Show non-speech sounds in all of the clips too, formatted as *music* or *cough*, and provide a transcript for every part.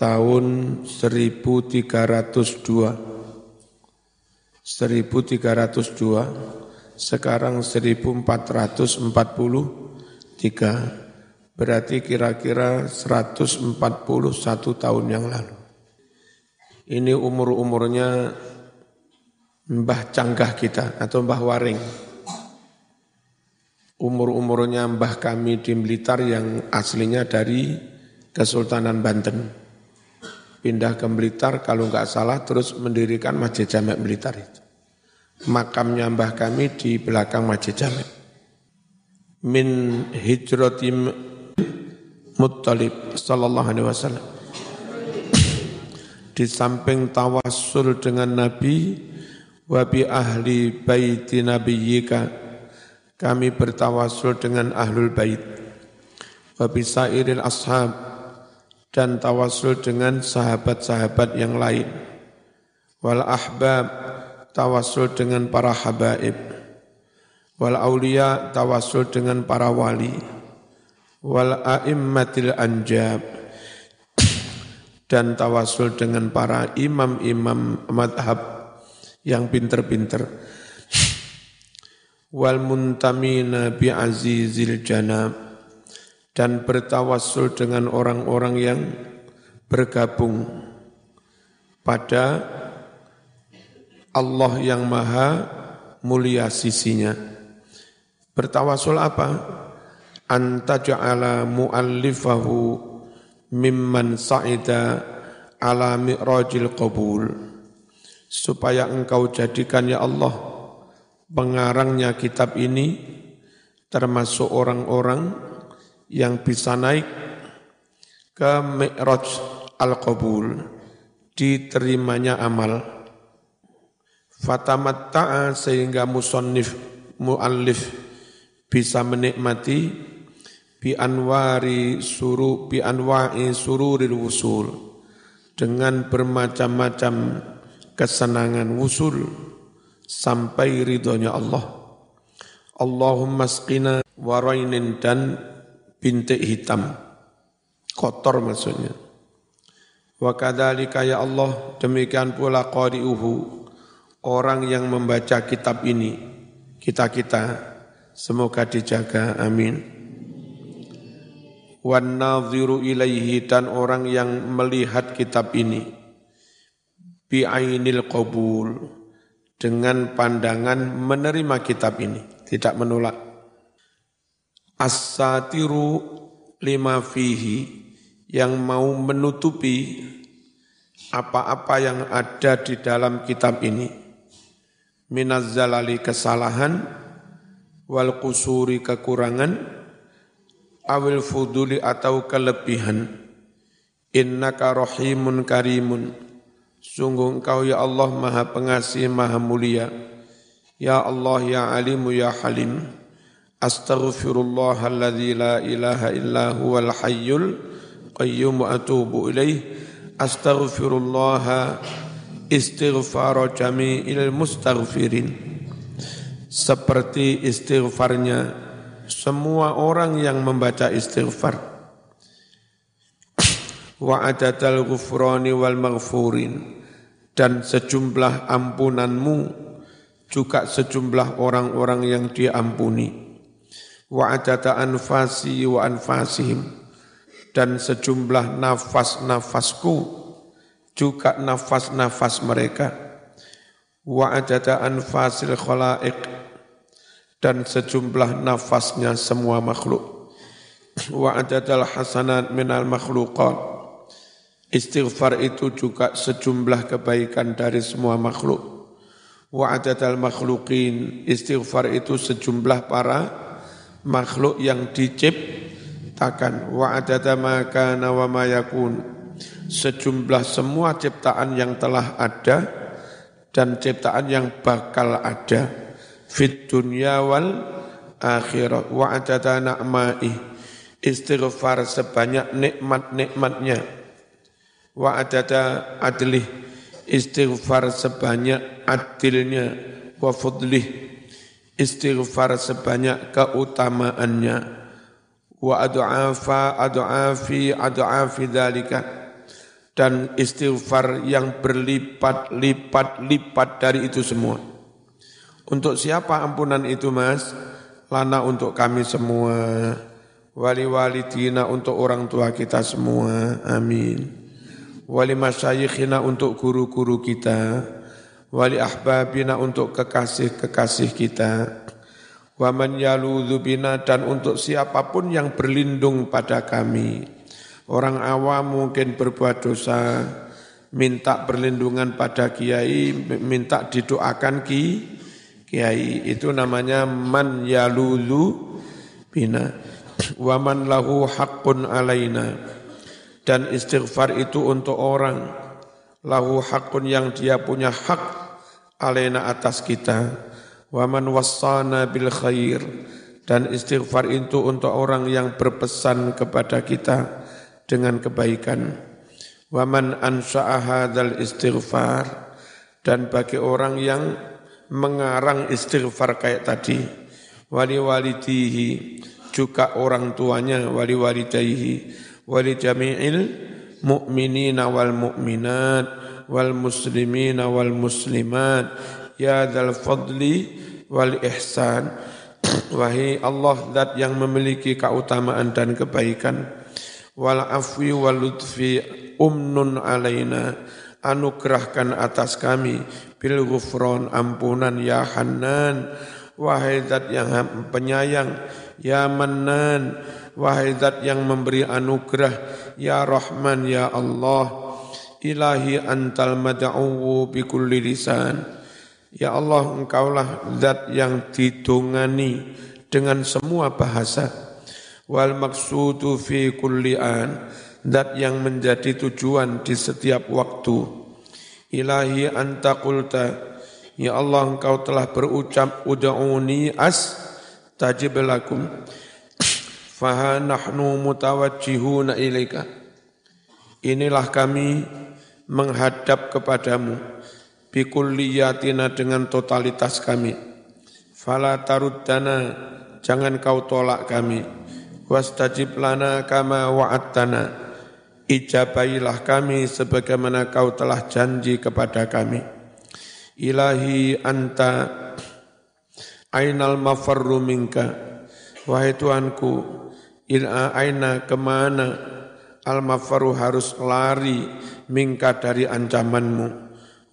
tahun 1302 1302 sekarang 1443 berarti kira-kira 141 tahun yang lalu. Ini umur-umurnya Mbah Canggah kita atau Mbah Waring. Umur-umurnya Mbah kami di Blitar yang aslinya dari Kesultanan Banten pindah ke Blitar kalau nggak salah terus mendirikan Masjid Jamek Blitar itu. Makamnya mbah kami di belakang Masjid Jamek. Min hijratim Muttalib sallallahu alaihi wasallam. Di samping tawassul dengan Nabi wa bi ahli baiti nabiyyika kami bertawassul dengan ahlul bait wa bi sairil ashab dan tawasul dengan sahabat-sahabat yang lain. Wal ahbab tawasul dengan para habaib. Wal aulia tawasul dengan para wali. Wal a'immatil anjab dan tawasul dengan para imam-imam madhab yang pinter-pinter. Wal muntamina bi azizil janab dan bertawassul dengan orang-orang yang bergabung pada Allah yang maha mulia sisinya. Bertawasul apa? Anta ja'ala mu'allifahu mimman sa'ida ala mi'rajil qabul. Supaya engkau jadikan ya Allah pengarangnya kitab ini termasuk orang-orang yang bisa naik ke Mi'raj al-Qabul, diterimanya amal. Fatamatta'a sehingga musonnif, muallif bisa menikmati bi anwari suru bi anwa'i sururil wusul dengan bermacam-macam kesenangan wusul sampai ridhonya Allah. Allahumma skina warainin dan bintik hitam, kotor maksudnya. Wa kadzalika ya Allah, demikian pula qari'uhu, orang yang membaca kitab ini, kita-kita, semoga dijaga, amin. Wan nadhiru ilaihi dan orang yang melihat kitab ini, bi'ainil qabul, dengan pandangan menerima kitab ini, tidak menolak as-satiru lima fihi yang mau menutupi apa-apa yang ada di dalam kitab ini. Minaz zalali kesalahan wal kusuri kekurangan awil fuduli atau kelebihan. Innaka rahimun karimun. Sungguh engkau ya Allah maha pengasih maha mulia. Ya Allah ya alimu ya halim Astaghfirullah alladzi la ilaha illa huwal hayyul qayyum wa atubu ilaih. Astaghfirullah istighfar jami'il mustaghfirin. Seperti istighfarnya semua orang yang membaca istighfar. *coughs* Wa adadal ghufrani wal maghfurin. Dan sejumlah ampunanmu juga sejumlah orang-orang yang diampuni wa adada anfasi wa anfasihim. Dan sejumlah nafas-nafasku juga nafas-nafas mereka. Wa adada anfasil khalaik dan sejumlah nafasnya semua makhluk. Wa adadal hasanat minal makhluqat. Istighfar itu juga sejumlah kebaikan dari semua makhluk. Wa adadal makhluqin. Istighfar itu sejumlah para makhluk yang diciptakan. Wa adada ma kana wa ma yakun. Sejumlah semua ciptaan yang telah ada dan ciptaan yang bakal ada fit dunya wal akhirat wa adada na'mai. Istighfar sebanyak nikmat-nikmatnya. Wa adada adlih. Istighfar sebanyak adilnya. Wa fudlih istighfar sebanyak keutamaannya wa adu'afa adu'afi adu'afi dalika dan istighfar yang berlipat-lipat-lipat dari itu semua. Untuk siapa ampunan itu mas? Lana untuk kami semua. Wali-wali tina untuk orang tua kita semua. Amin. Wali masyayikhina untuk guru-guru kita. Wali ahbabina untuk kekasih-kekasih kita. Waman yaludhu bina dan untuk siapa pun yang berlindung pada kami Orang awam mungkin berbuat dosa, minta perlindungan pada kiai, minta didoakan ki kiai. Itu namanya man yalulu bina. Waman lahu haqqun alaina. Dan istighfar itu untuk orang lahu haqqun yang dia punya hak alaina atas kita. Waman wassana bil khair. Dan istighfar itu untuk orang yang berpesan kepada kita dengan kebaikan. Waman ansha'a hadzal istighfar dan bagi orang yang mengarang istighfar kayak tadi wali walidihi juga orang tuanya wali walidayhi wali jami'il mu'minina wal mu'minat wal muslimina wal muslimat. Ya dzal fadli wal ihsan. *clears throat* Wahai Allah zat yang memiliki keutamaan dan kebaikan. Wal afwi wal lutfi umnun alaina. Anugerahkan atas kami. Bil ghufran ampunan ya Hanan wahai zat yang penyayang ya Mannan. Wahai zat yang memberi anugerah ya Rahman ya Allah ilahi antal mad'u bi kulli lisan. Ya Allah engkaulah zat yang didongani dengan semua bahasa. Wal maksudu fi kulli an dat yang menjadi tujuan di setiap waktu. Ilahi anta qulta ya Allah engkau telah berucap ud'uni as tajib lakum. *coughs* Faha nahnu mutawajjihuna ilaika inilah kami menghadap kepadamu bikulliyatina dengan totalitas kami. Fala taruddana jangan kau tolak kami. Wastajib lana kama wa'attana ijabailah kami sebagaimana kau telah janji kepada kami. Ilahi anta ainal mafarru minka. Wahai Tuhanku ila aina ke mana? Al mafarru harus lari minka dari ancamanmu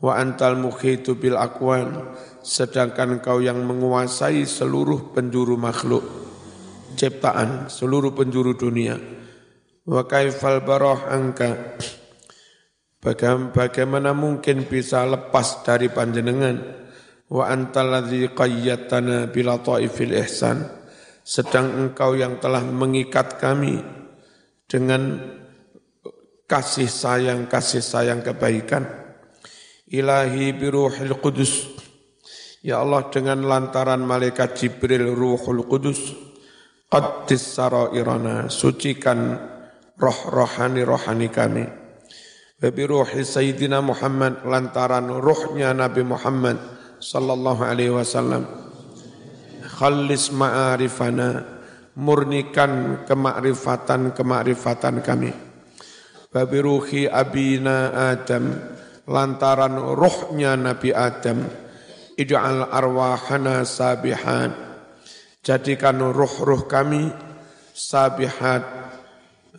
wa antal mukhitu bil akwan sedangkan kau yang menguasai seluruh penjuru makhluk ciptaan seluruh penjuru dunia. Wa kaifal barah angka Bagaimana mungkin bisa lepas dari panjenengan Wa antal ladzi qayyatana bila ta'ifil ihsan Sedang engkau yang telah mengikat kami Dengan kasih sayang, kasih sayang kebaikan Ilahi biruhil qudus Ya Allah dengan lantaran malaikat Jibril ruhul qudus Qaddis sarairana, sucikan roh-rohani-rohani kami. Babi ruhi Sayyidina Muhammad lantaran ruhnya Nabi Muhammad sallallahu alaihi wasallam. Khallis ma'arifana, murnikan kemakrifatan-kemakrifatan kami. Babi ruhi abina Adam, lantaran ruhnya Nabi Adam. Ij'al arwahana sabihan, Jadikan ruh-ruh kami sabihat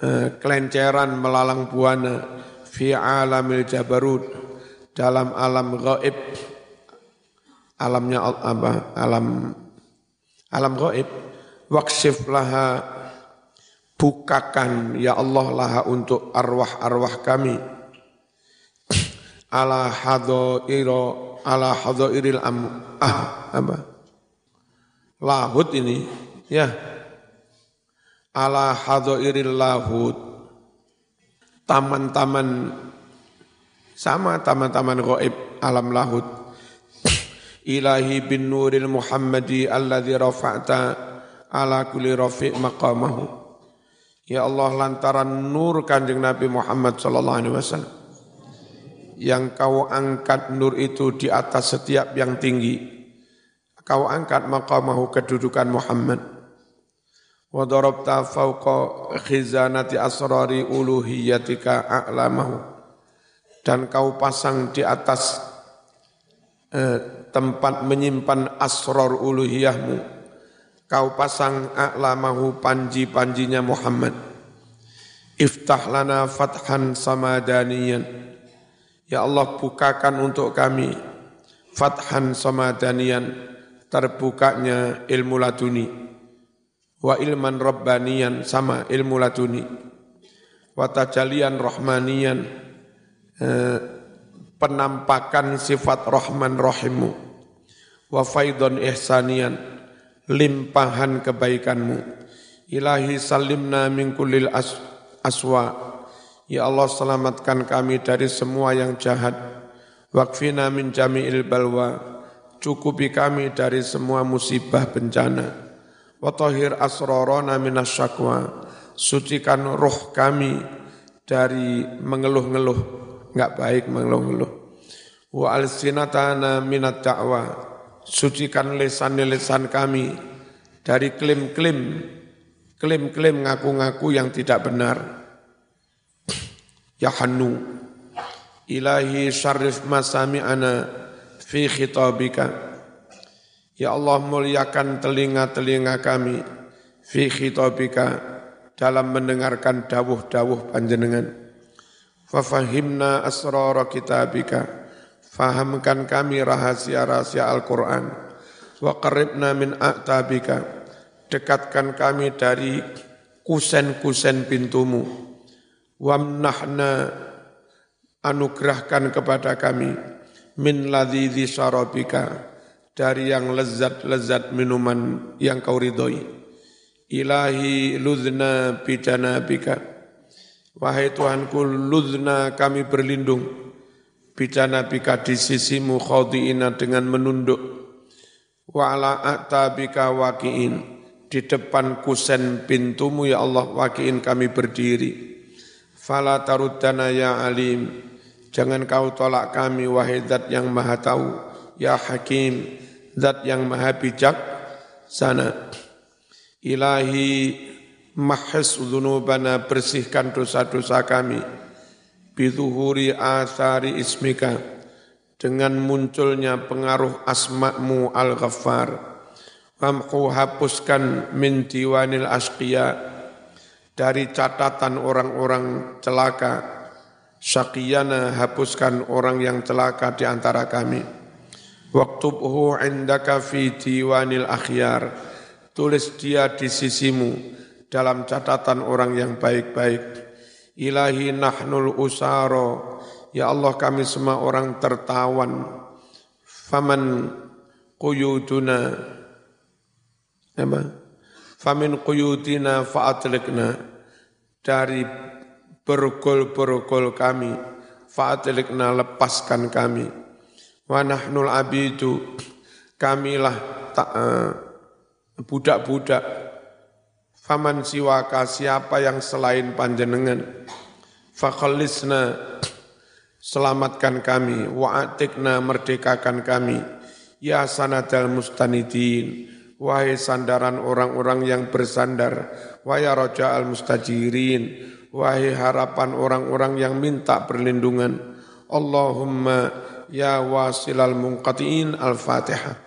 eh, kelenceran melalang buana fi alamil jabarut dalam alam gaib alamnya apa? Alam alam gaib wakshif laha bukakan ya Allah laha untuk arwah-arwah kami. *clears throat* Ala hadairo ala hadairil am ah apa? Lahut ini ya. Ala hadhairil lahut. Taman-taman sama taman-taman gaib alam lahut. *clears throat* Ilahi bin nuril muhammadi alladhi rafa'ta ala kulli rafi' maqamahu ya Allah lantaran nur kanjeng Nabi Muhammad sallallahu alaihi wasallam yang kau angkat nur itu di atas setiap yang tinggi kau angkat maqamahu kedudukan Muhammad. Wa darabta fawqa khizanati asrari uluhiyatika a'lamahu. Dan kau pasang di atas eh, tempat menyimpan asror uluhiyahmu kau pasang a'lamahu panji-panjinya Muhammad. Iftah lana fathan samadaniyan. Ya Allah bukakan untuk kami fathan samadaniyan terbukanya ilmu laduni. Wa ilman rabbaniyan sama ilmu laduni. Wa tajalian Eh, penampakan sifat Rahman Rahimu. Wa faidon ihsanian limpahan kebaikanmu. Ilahi salimna min kulil as aswa. Ya Allah selamatkan kami dari semua yang jahat. Wakfina min jami'il balwa. Cukupi kami dari semua musibah bencana. Wa tahhir asrarana minasyakwa sucikan roh kami dari mengeluh-ngeluh. Enggak baik mengeluh-ngeluh. Wa alsinatana minat da'wa, sucikan lesan-lesan kami dari klaim-klaim, klaim-klaim ngaku-ngaku yang tidak benar. Ya Hannu, ilahi syarif masami'ana fi khitabika. Ya Allah muliakan telinga-telinga kami fi khitabika dalam mendengarkan dawuh-dawuh panjenengan Fafahimna asrara kitabika. Fahamkan kami rahasia-rahasia Al-Quran. Wa qaribna min a'tabika. Dekatkan kami dari kusen-kusen pintumu. Wamnahna anugerahkan kepada kami min ladhidhi syarabika dari yang lezat-lezat minuman yang kau ridhoi. Ilahi ludhna bijanabika Wahai Tuhanku, ludna kami berlindung. Bicana bika di sisimu khawdi'ina dengan menunduk. Wa ala a'tabika waki'in. Di depan kusen pintumu ya Allah waki'in kami berdiri. Fala taruddana ya alim. Jangan kau tolak kami wahai zat yang maha tahu. Ya hakim, zat yang maha bijak sana. Ilahi mahas dzunubana bersihkan dosa-dosa kami bizuhuri asari ismika. Dengan munculnya pengaruh asma'mu al-ghaffar. Famhu hapuskan min diwanil asqiya. Dari catatan orang-orang celaka. Syaqiyana hapuskan orang yang celaka di antara kami. Waktubhu indaka fi diwanil akhyar. Tulis dia di sisimu. Dalam catatan orang yang baik-baik. Ilahi nahnul usaro, ya Allah kami semua orang tertawan. Faman quyuduna, apa? Famin quyudina fa'atlikna, dari bergol-bergol kami, fa'atlikna lepaskan kami. Wa nahnul abidu, kamilah uh, budak-budak Faman siwaka siapa yang selain panjenengan? Fakhallisna Selamatkan kami. Wa'atikna merdekakan kami. Ya sanadal mustanidin. Wahai sandaran orang-orang yang bersandar. Wahai roja al mustajirin. Wahai harapan orang-orang yang minta perlindungan. Allahumma ya wasilal munqatiin al-fatihah